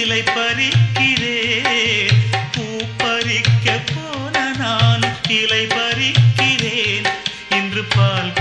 இலை பறிக்கிறேன் பூ பறிக்க போன நான் இலை பறிக்கிறேன். இன்று பால்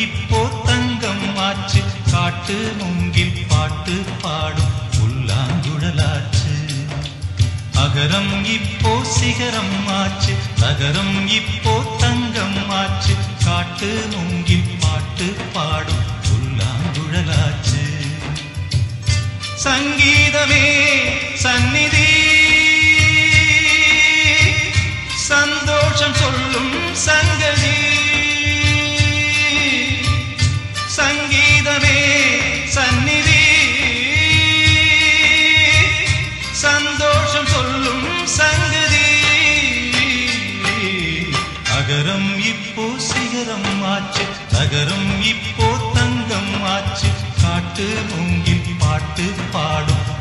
இப்போ தங்கம் ஆச்சு காட்டு மூங்கில் பாட்டு பாடும் புல்லாங்குழலாச்சு அகரம் இப்போ சிகரம் ஆச்சு நகரம் இப்போ தங்கம் ஆச்சு காட்டு மூங்கில் பாட்டு பாடும் புல்லாங்குழலாச்சு சங்கீதமே சந்நிதி சந்தோஷம் சொல்லும் சங்கதி. நேரம் ஆச்சு. நகரம் இப்போ தங்கம் ஆச்சு. காட்டு மூங்கில் பாட்டு பாடும்.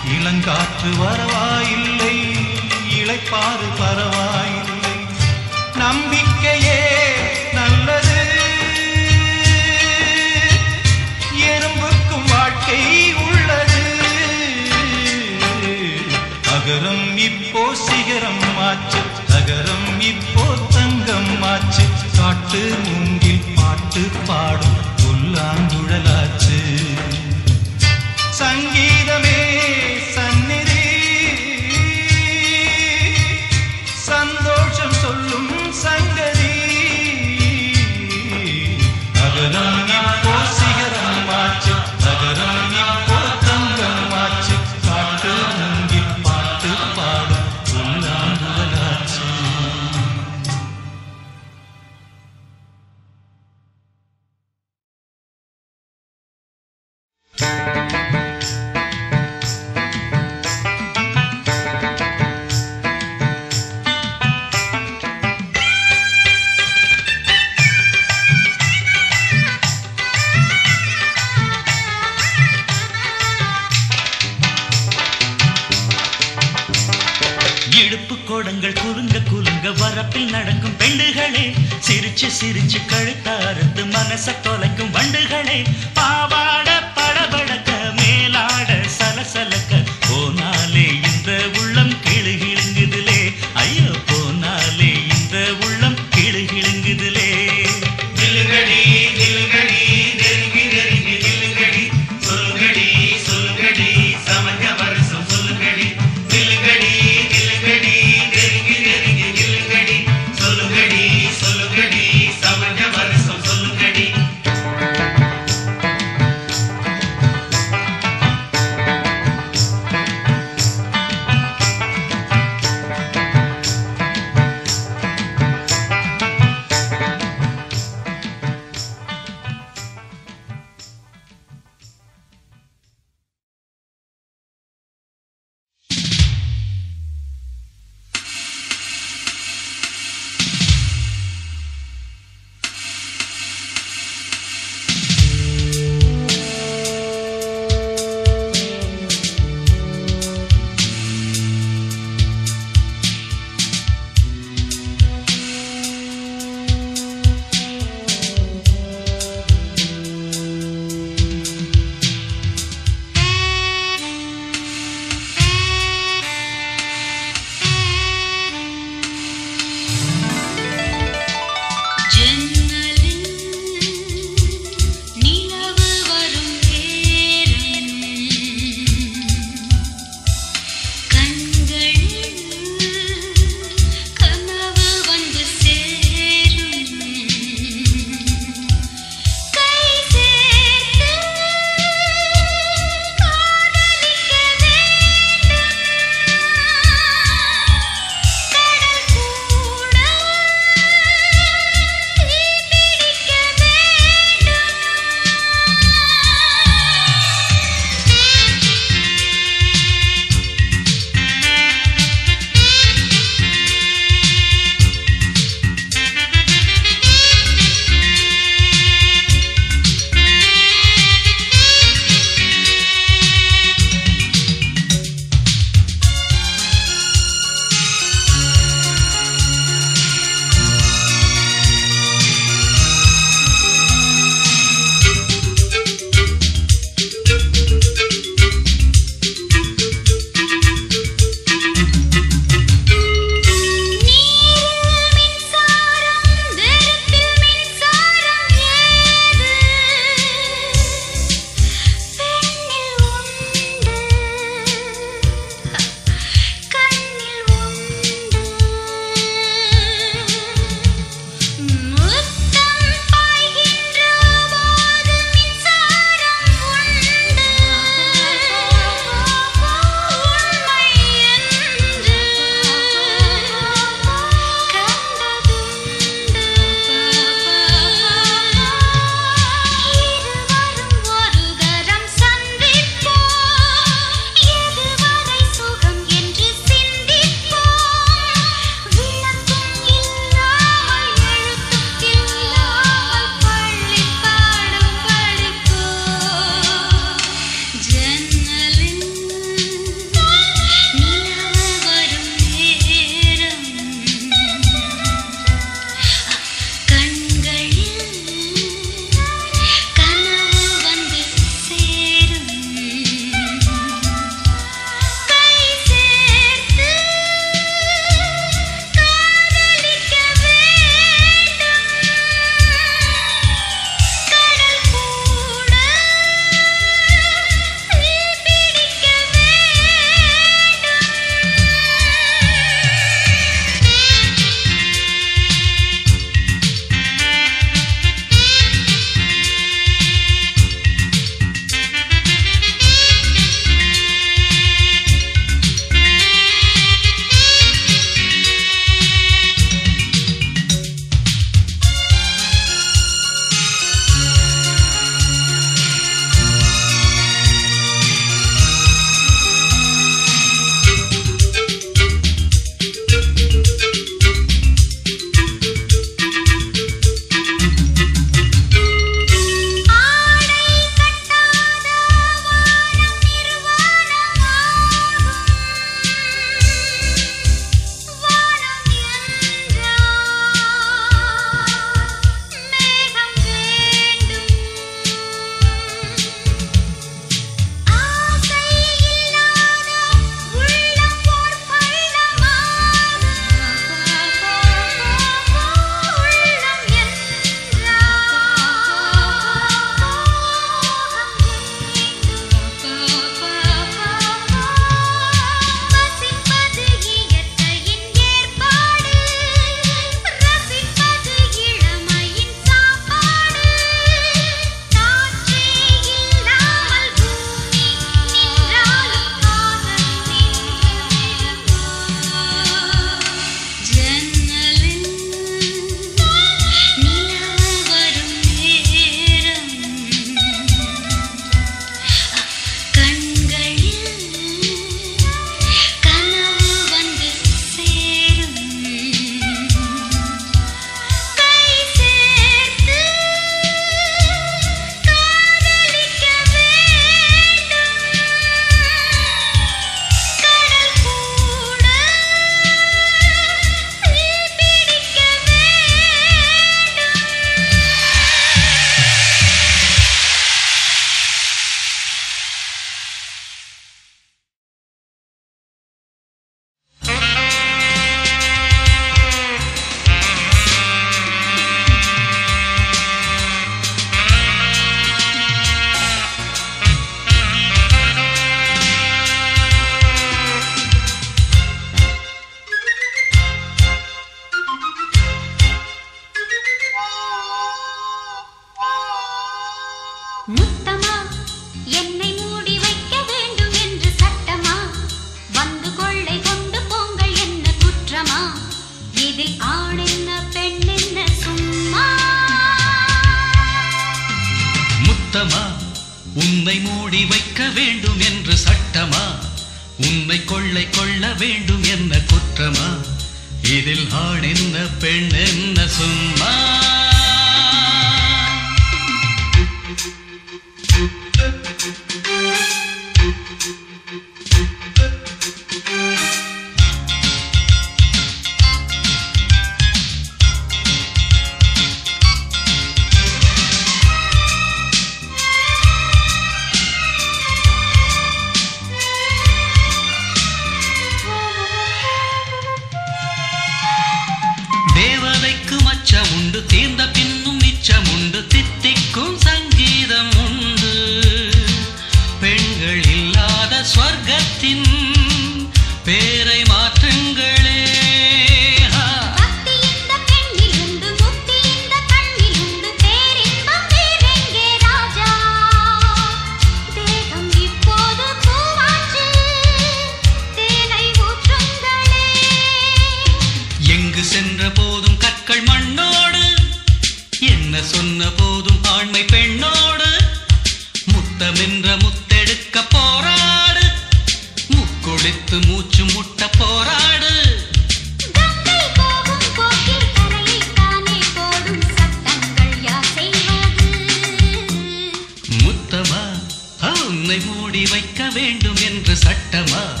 மூடி வைக்க வேண்டும் என்று சட்டமா?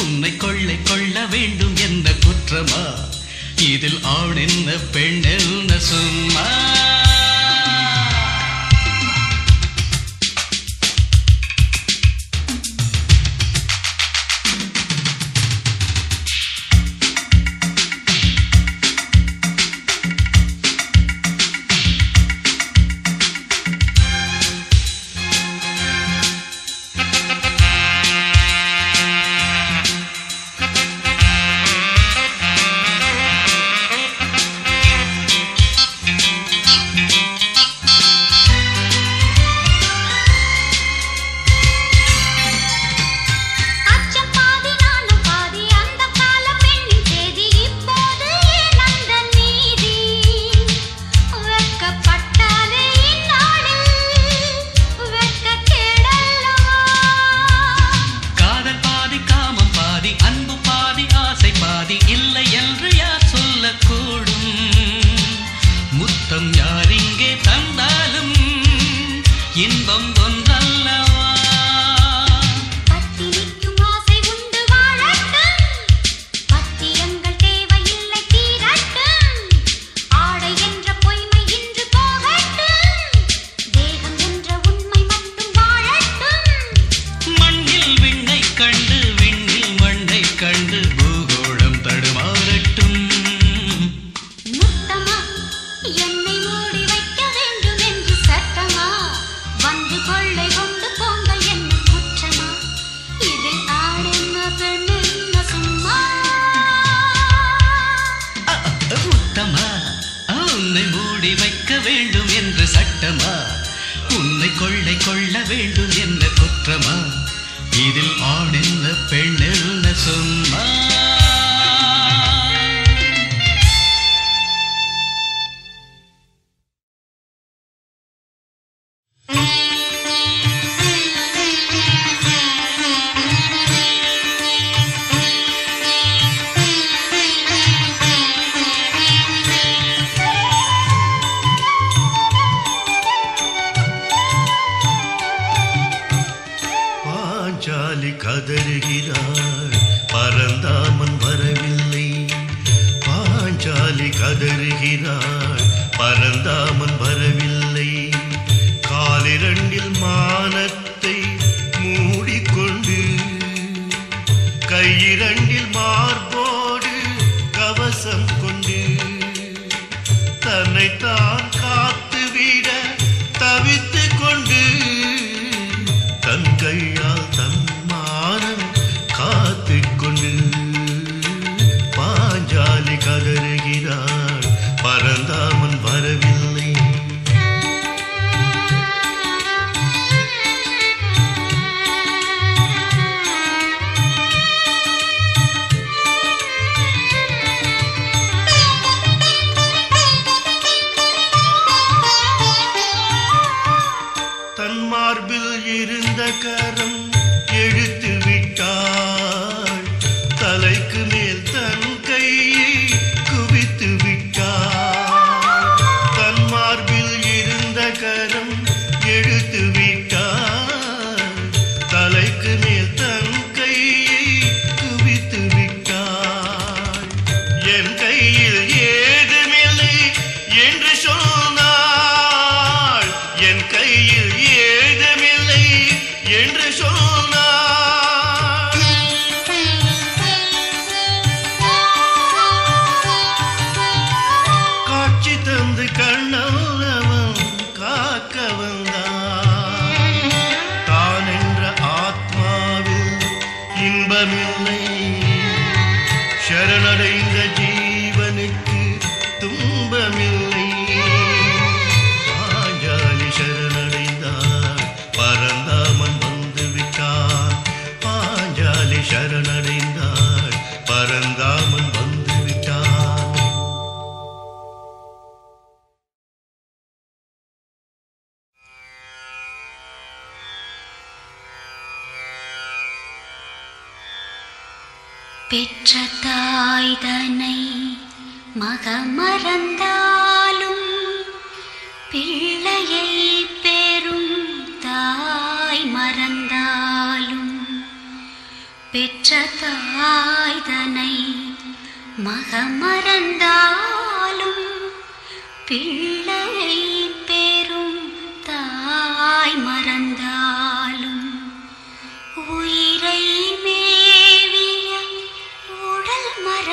உன்னை கொள்ளை கொள்ள வேண்டும் என்ன குற்றமா? இதில் ஆண் என்ன பெண் என்ன சும்மா? கதறுகிறாள் பரந்தாமன் வரவில்லை. காலிரண்டில் மானத்தை மூடிக்கொண்டு கையிரண்டு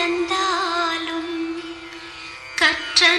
நடந்தாலும் மறந்தாலும் கற்ற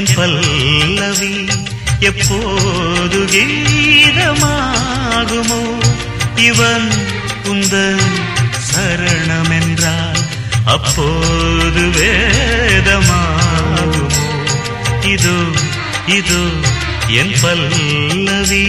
என் பல்லவி எப்போது கீதமாகுமோ இவன் உந்த சரணம் என்றால் அப்போது வேதமாகுமோ. இதோ இதோ என் பல்லவி.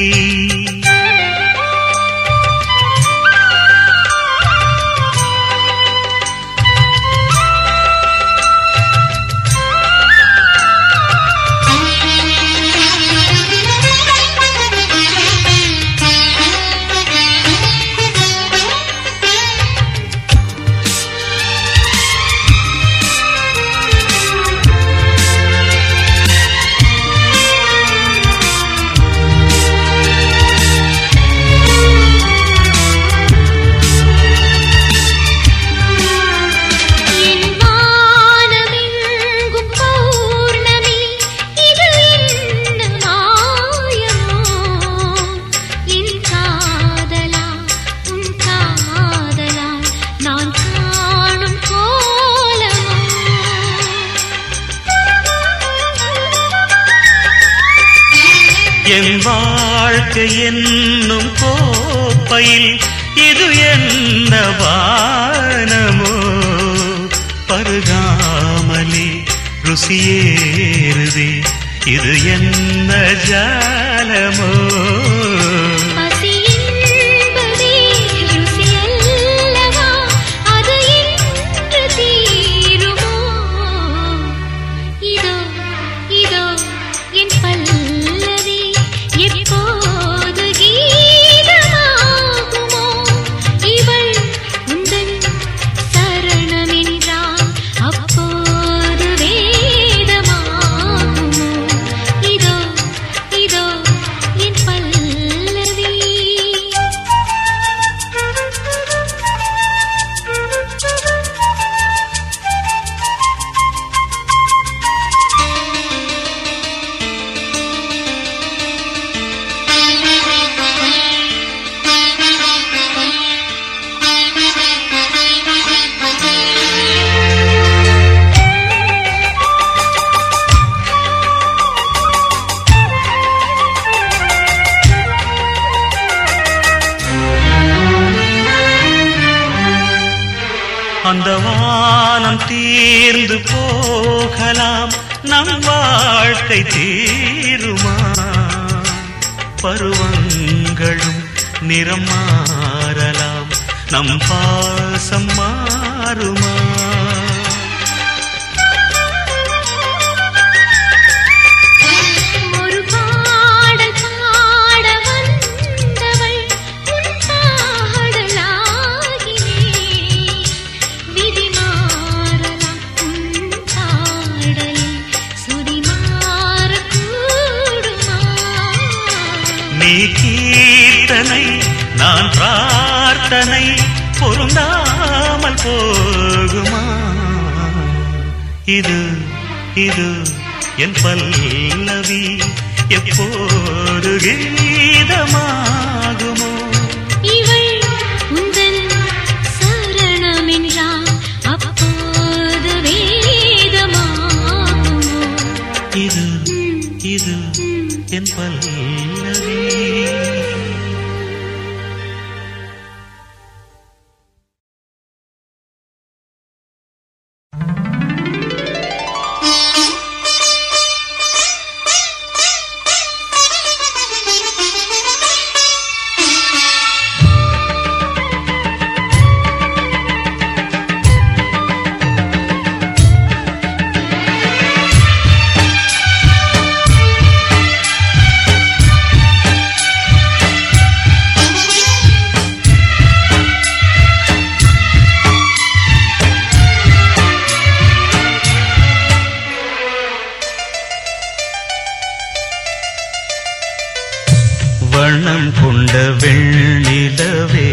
வண்ணம் கொண்ட வெள்ளிடவே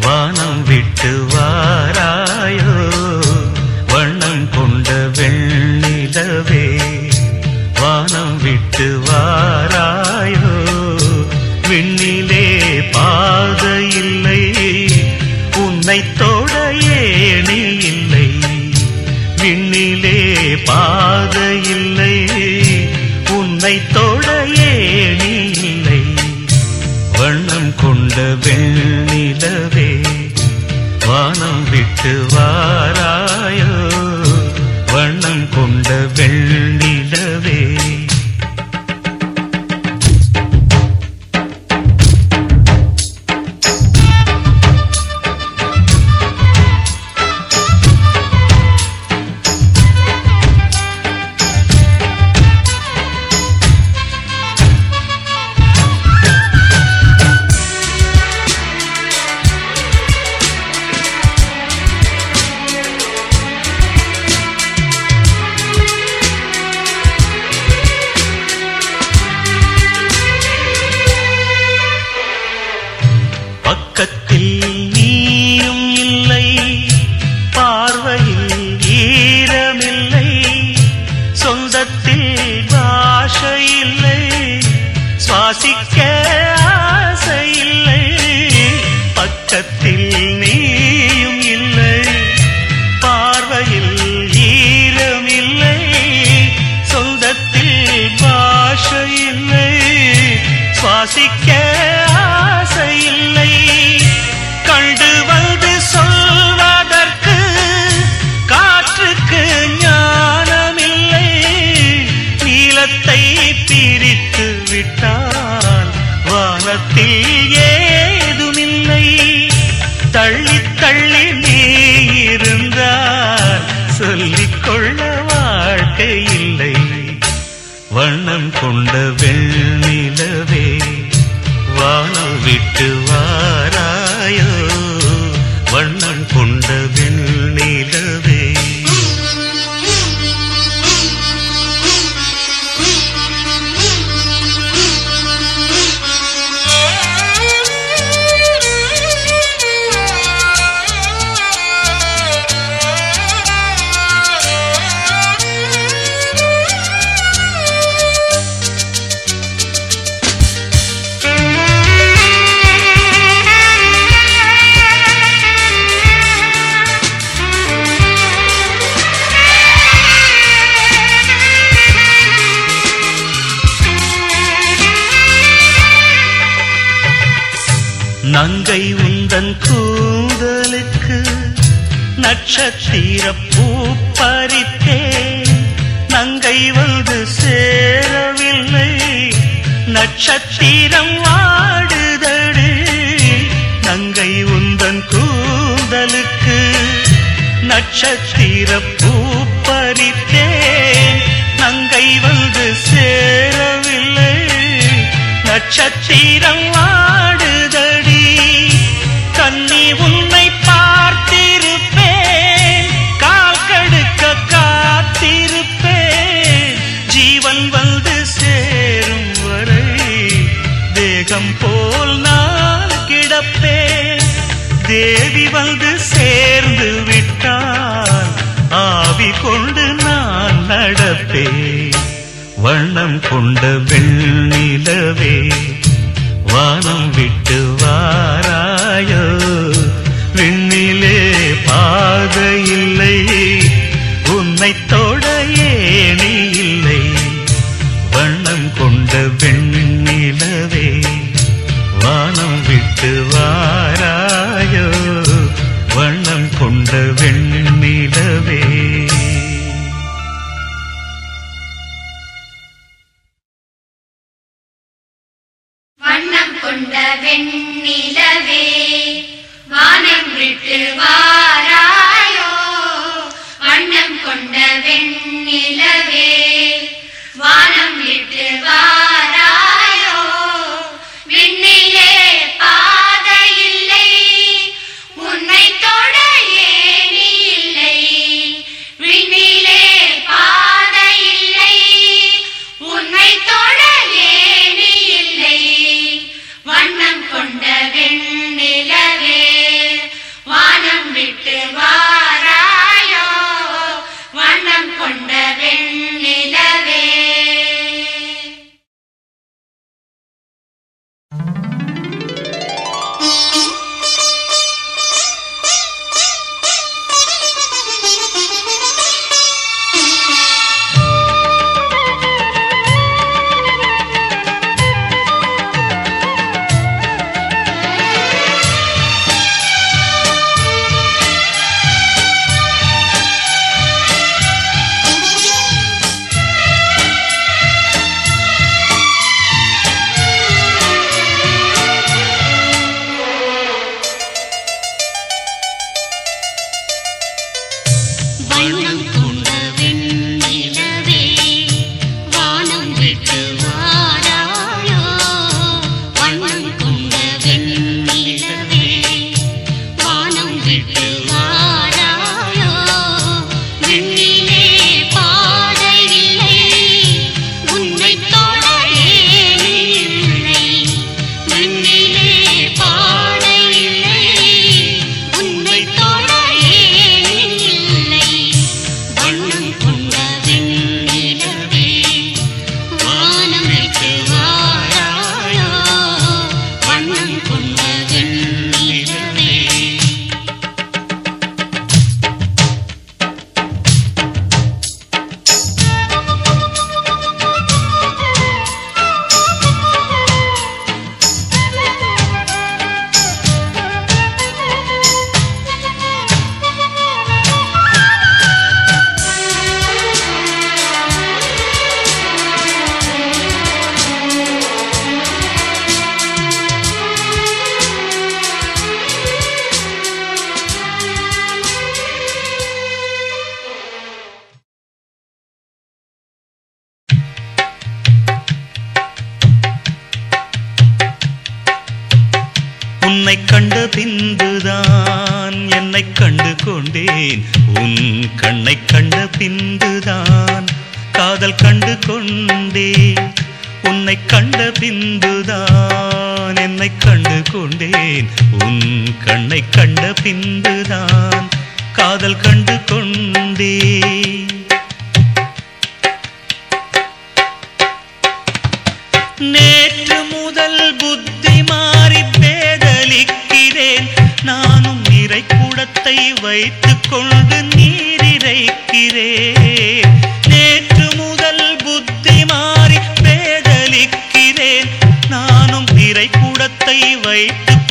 வானம் நங்கை உந்தன் கூந்தலுக்கு நட்சத்திர பூ பறித்தே நங்கை வந்து சேரவில்லை நட்சத்திரம் வாடுதடு. நங்கை உந்தன் கூந்தலுக்கு நட்சத்திர பூ பறித்தே நங்கை வந்து சேரவில்லை நட்சத்திரம் வாடு நிலவே வண்ணம் கொண்ட வெண்ணிலவே வானம் விட்டு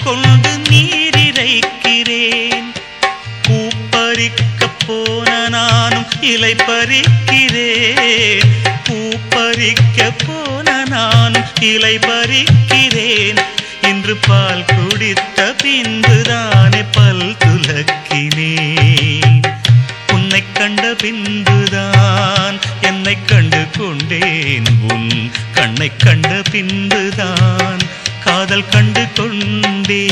கொண்டு நீரிரைக்கிறேன். பூ பறிக்கப் போன நானும் இலை பறிக்கிறேன் பூ பறிக்கப் போன நானும் இலை பறிக்கிறேன் இன்று பால் குடித்த பின்புதானே பல் துலக்கினேன். உன்னை கண்ட பின்புதான் என்னை கண்டு கொண்டேன். உன் கண்ணை கண்ட பின்புதான் காதல் கண்டு தொண்டே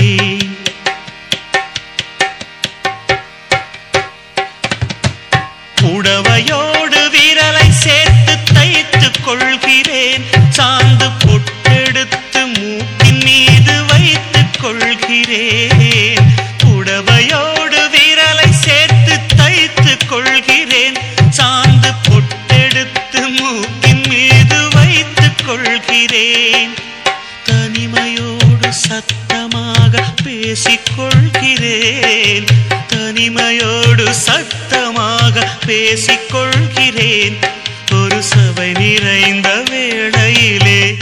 புடவையோடு விரலை சேர்த்து தைத்துக் கொள்கிறேன். சாந்து பொட்டெடுத்து மூக்கின் மீது வைத்துக் கொள்கிறேன். புடவையோடு விரலை சேர்த்து தைத்துக் கொள்கிறேன். சாந்து பொட்டெடுத்து மூக்கின் மீது வைத்துக் கொள்கிறேன். பேசிக்கொள்கிறேன். தனிமையோடு சத்தமாக பேசிக்கொள்கிறேன். ஒரு சபை நிறைந்த வேளையிலே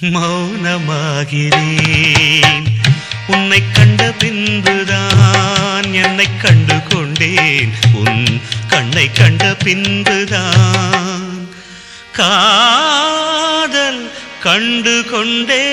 மௌனமாகிறேன். உன்னை கண்ட பின்புதான் என்னை கண்டு கொண்டேன் உன் கண்ணை கண்ட பின்புதான் காதல் கண்டு கொண்டே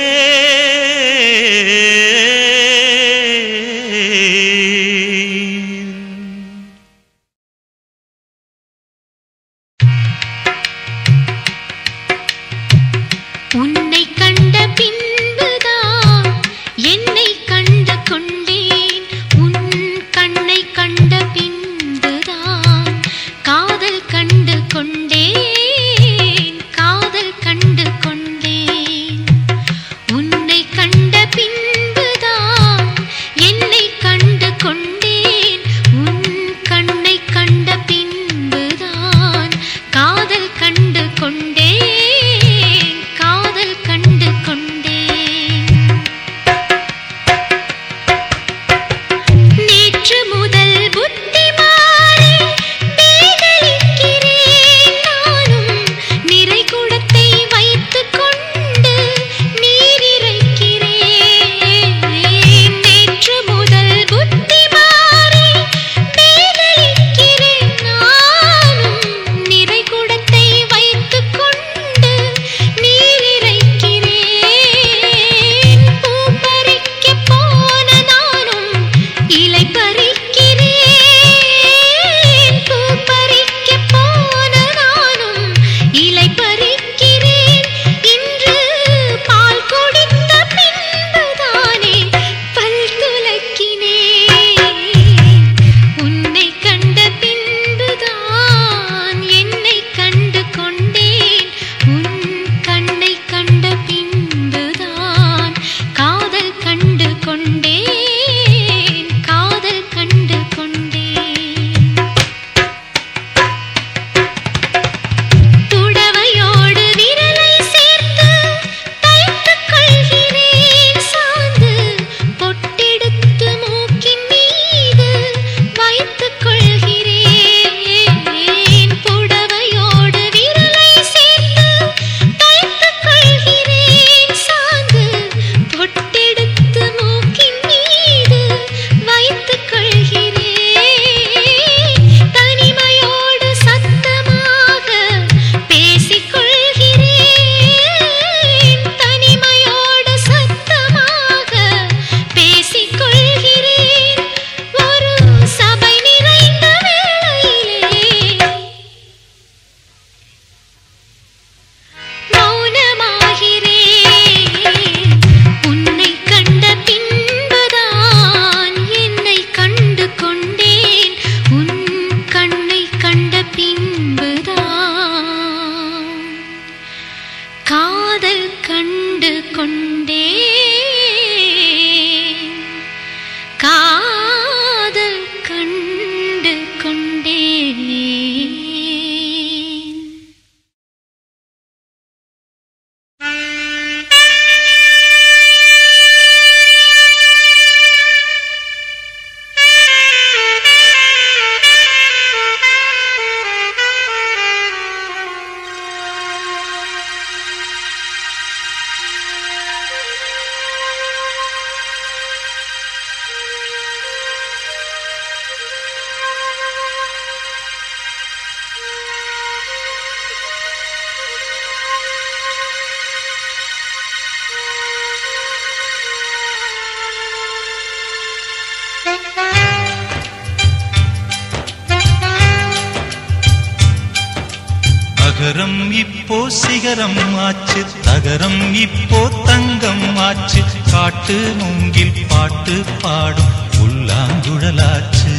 தகரம் இப்போ சிகரம் ஆச்சு தகரம் இப்போ தங்கம் ஆச்சு. காட்டு மூங்கில் பாட்டு பாடும் புல்லாங்குழலாச்சு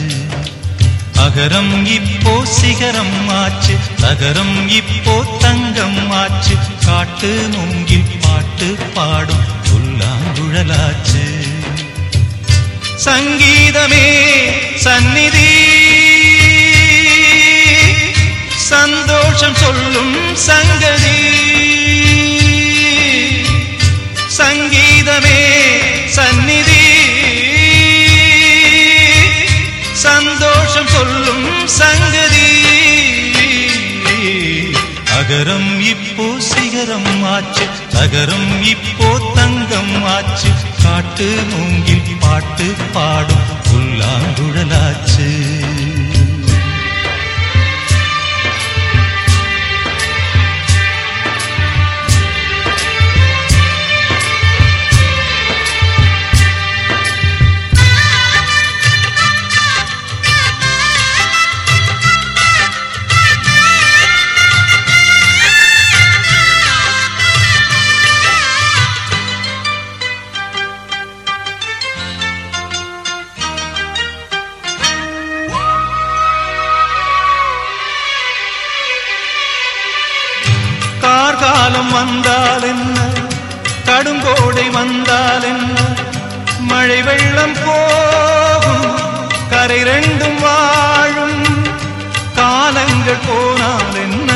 அகரம் இப்போ சிகரம் ஆச்சு தகரம் இப்போ தங்கம் ஆச்சு. காட்டு மூங்கில் பாட்டு பாடும் புல்லாங்குழலாச்சு சங்கீதமே சந்நிதி சந்தோஷம் சொல்லும் சங்கதி. சங்கீதமே சந்நிதி. சந்தோஷம் சொல்லும் சங்கதி. அகரம் இப்போ சிகரம் ஆச்சு தகரம் இப்போ தங்கம் ஆச்சு. காட்டு மூங்கில் பாட்டு பாடும் புல்லாங்குழலாச்சு கடுங்கோடை வந்தால் என்ன மழை வெள்ளம் போகும். கரை ரெண்டும் வாழும். காலங்கள் போனால் என்ன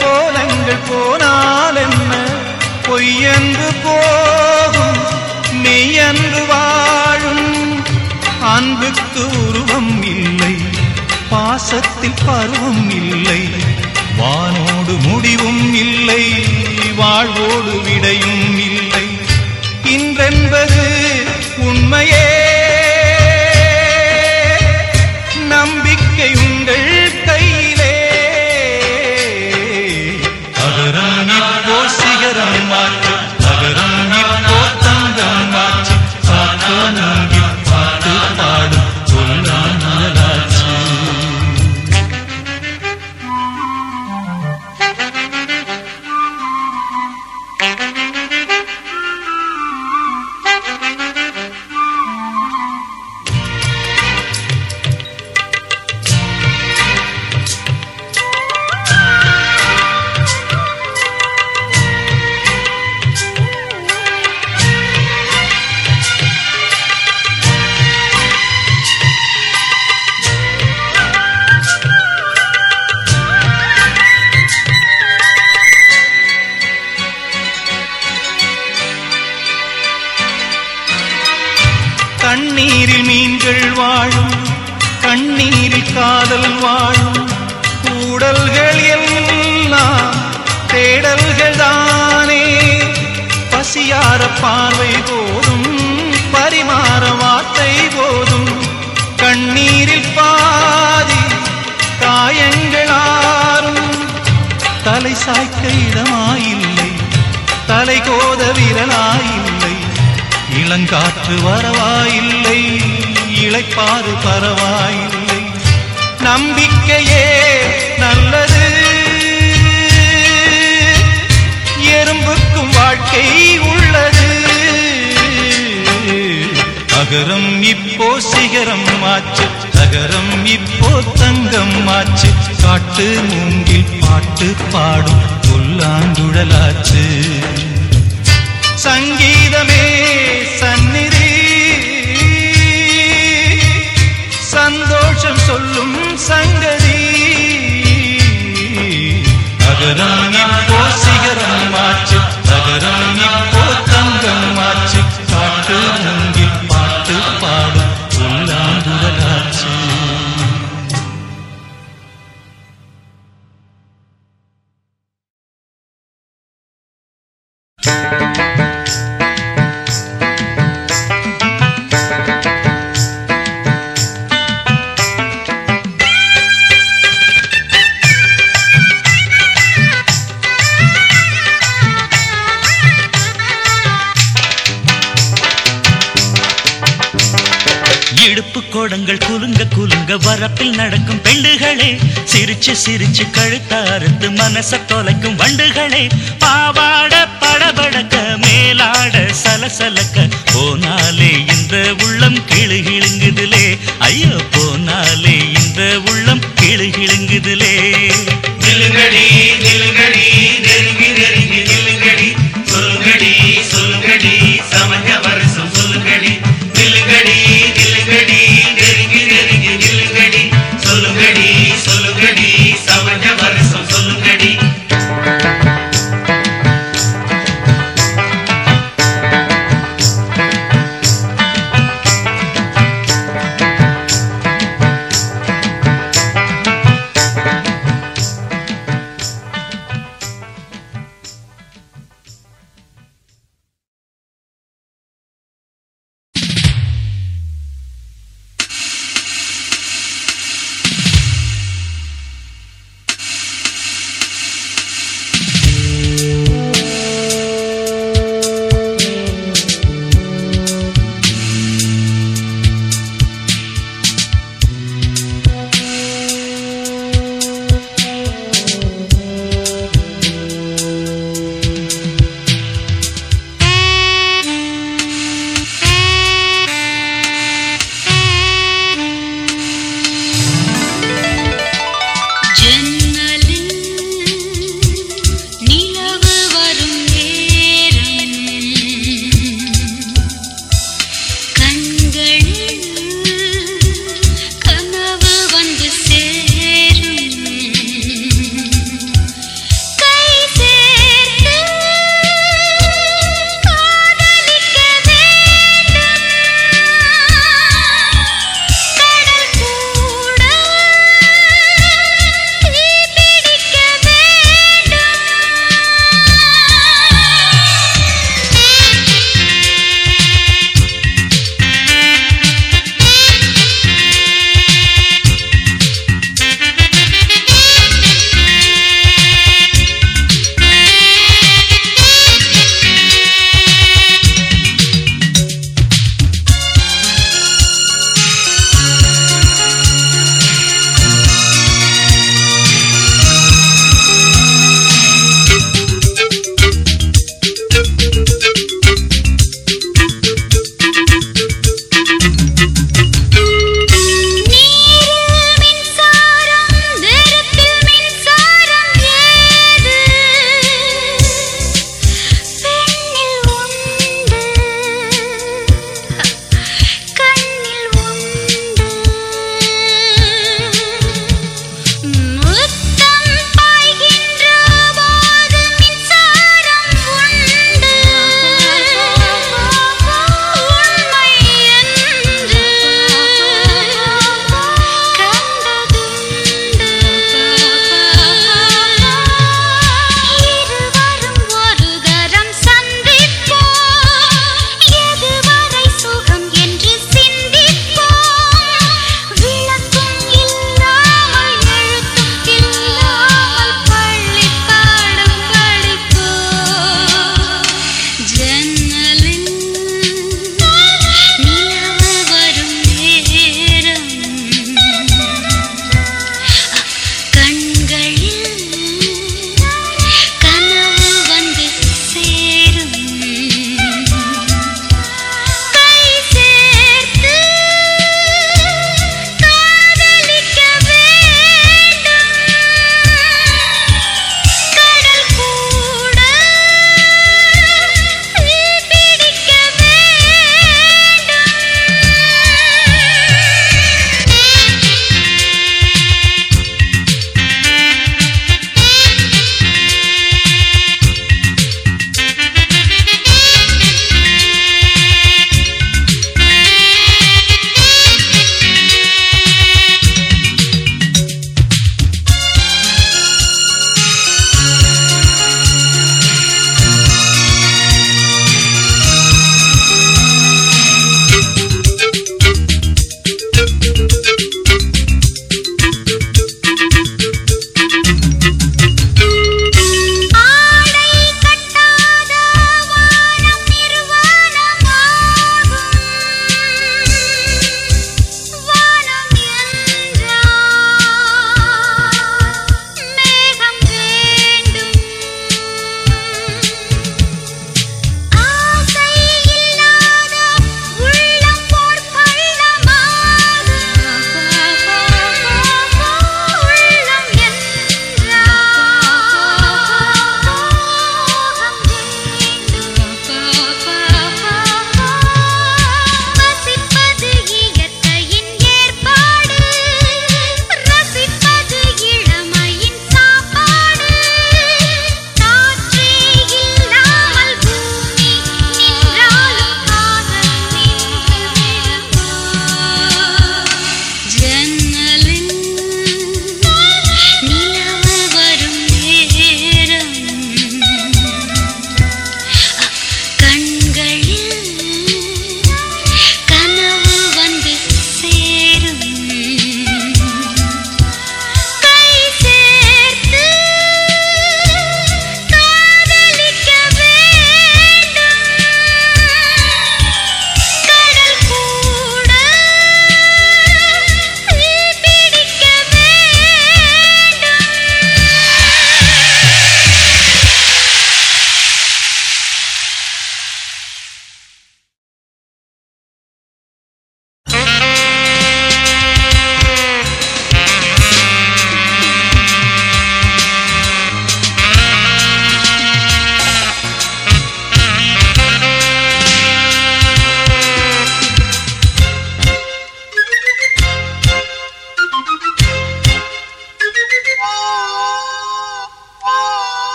கோலங்கள் போனால் என்ன பொய்யன்று போகும். மெய்யன்று வாழும். அன்புக்கு உருவம் இல்லை. பாசத்தில் பருவம் இல்லை. வானோடு முடிவும் இல்லை. வாழ்வோடு விடையும் இல்லை. இன்றென்பது உண்மையே.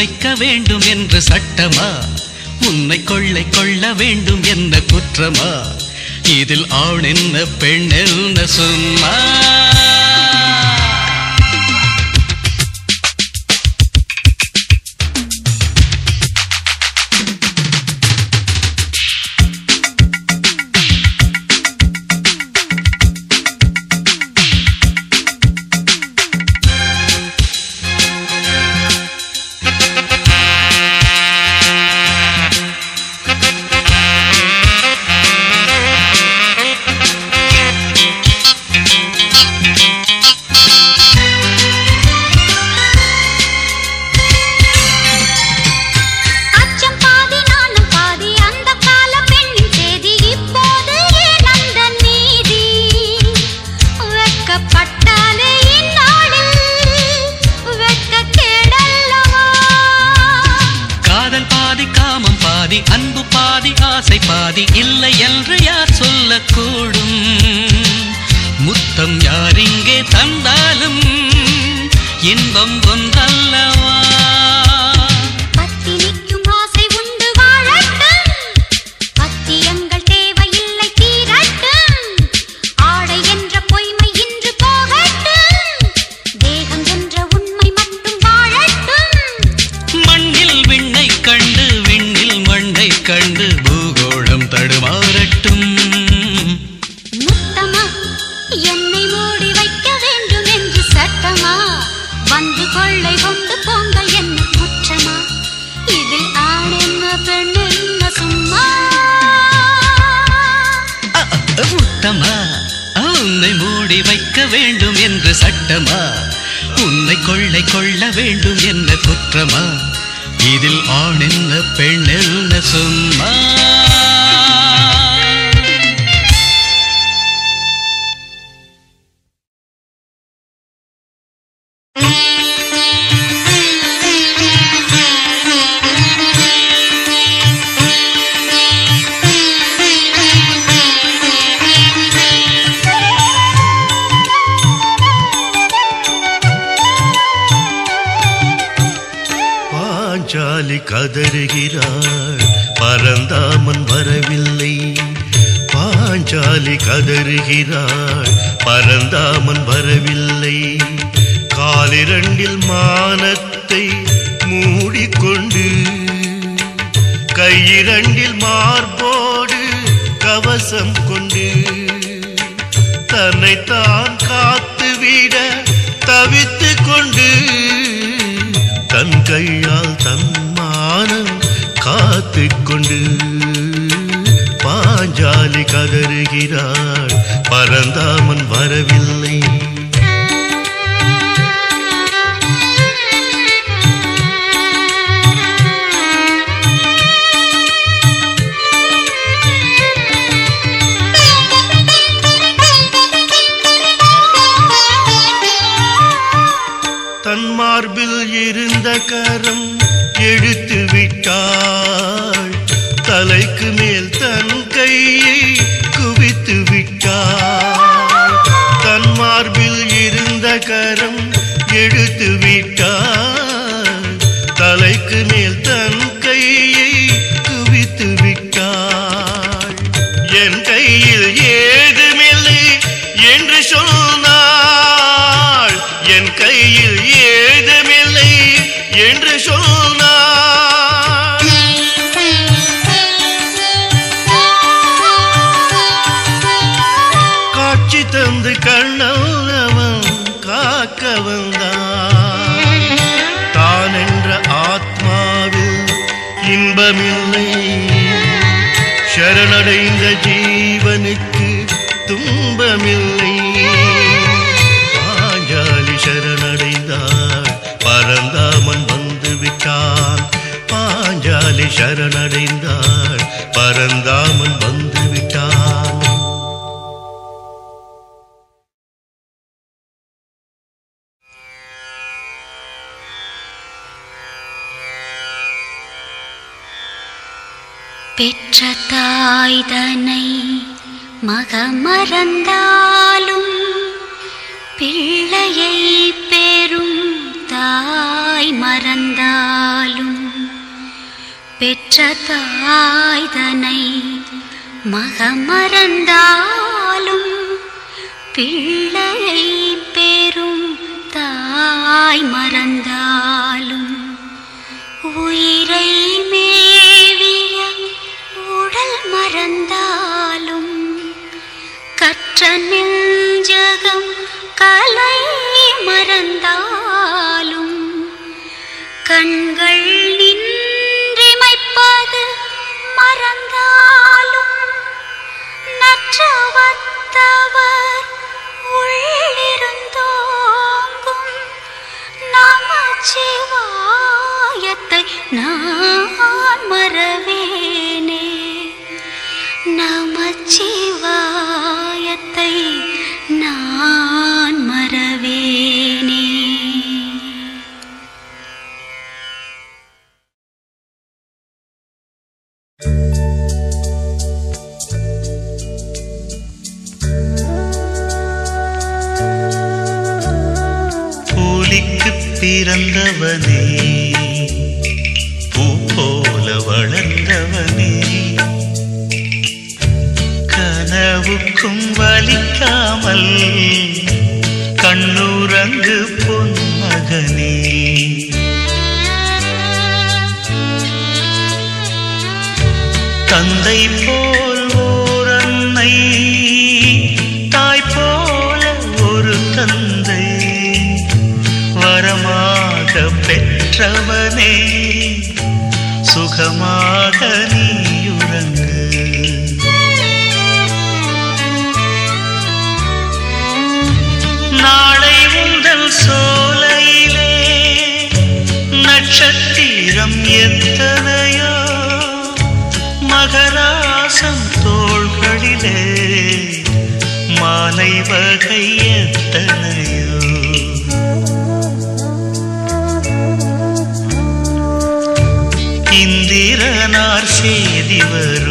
வைக்க வேண்டும் என்று சட்டமா? உன்னை கொள்ளை கொள்ள வேண்டும் என்ன குற்றமா? இதில் ஆண் என்ன பெண் என்ன சொன்னா வருகிறாள் பரந்தாமன் வரவில்லை. பாஞ்சாலி கதறுகிறாள். பரந்தாமன் வரவில்லை. காலிரண்டில் மானத்தை மூடிக்கொண்டு கையிரண்டில் மார்போடு கவசம் கொண்டு தன்னைத்தான் காத்துவிட தவித்து கொண்டு தன் கையால் காத்து கொண்டு பாஞ்சாலி கதறுகிறாள். பரந்தாமன் வரவில்லை. தாய்தனை மகமறந்தாலும் பிள்ளையை பெறும் தாய் மறந்தாலும் பெற்ற தாய்தனை மகமறந்தாலும் பிள்ளையை பெறும் தாய் மறந்தாலும் கலை மறந்தாலும் கண்கள் நின்றிமைப்பது மறந்தாலும் நற்றவத்தவர் உள்ளிருந்தோங்கும் நமச்சிவாயத்தை நான் மறவேனே. நமச்சிவாயத்தை நான் பிறந்தவனே. பூ போல வளர்ந்தவனே. கனவுக்கும் வலிக்காமல் கண்ணுரங்கு பொன்மகனே. தந்தை போல் பெற்றவனே சுகமாக நீயுறங்கு. நாளை உங்கள் சோலையிலே நட்சத்திரம் எத்தனையோ மகராசம் தோள்களிலே மாலை வகை ಛೇದಿವರು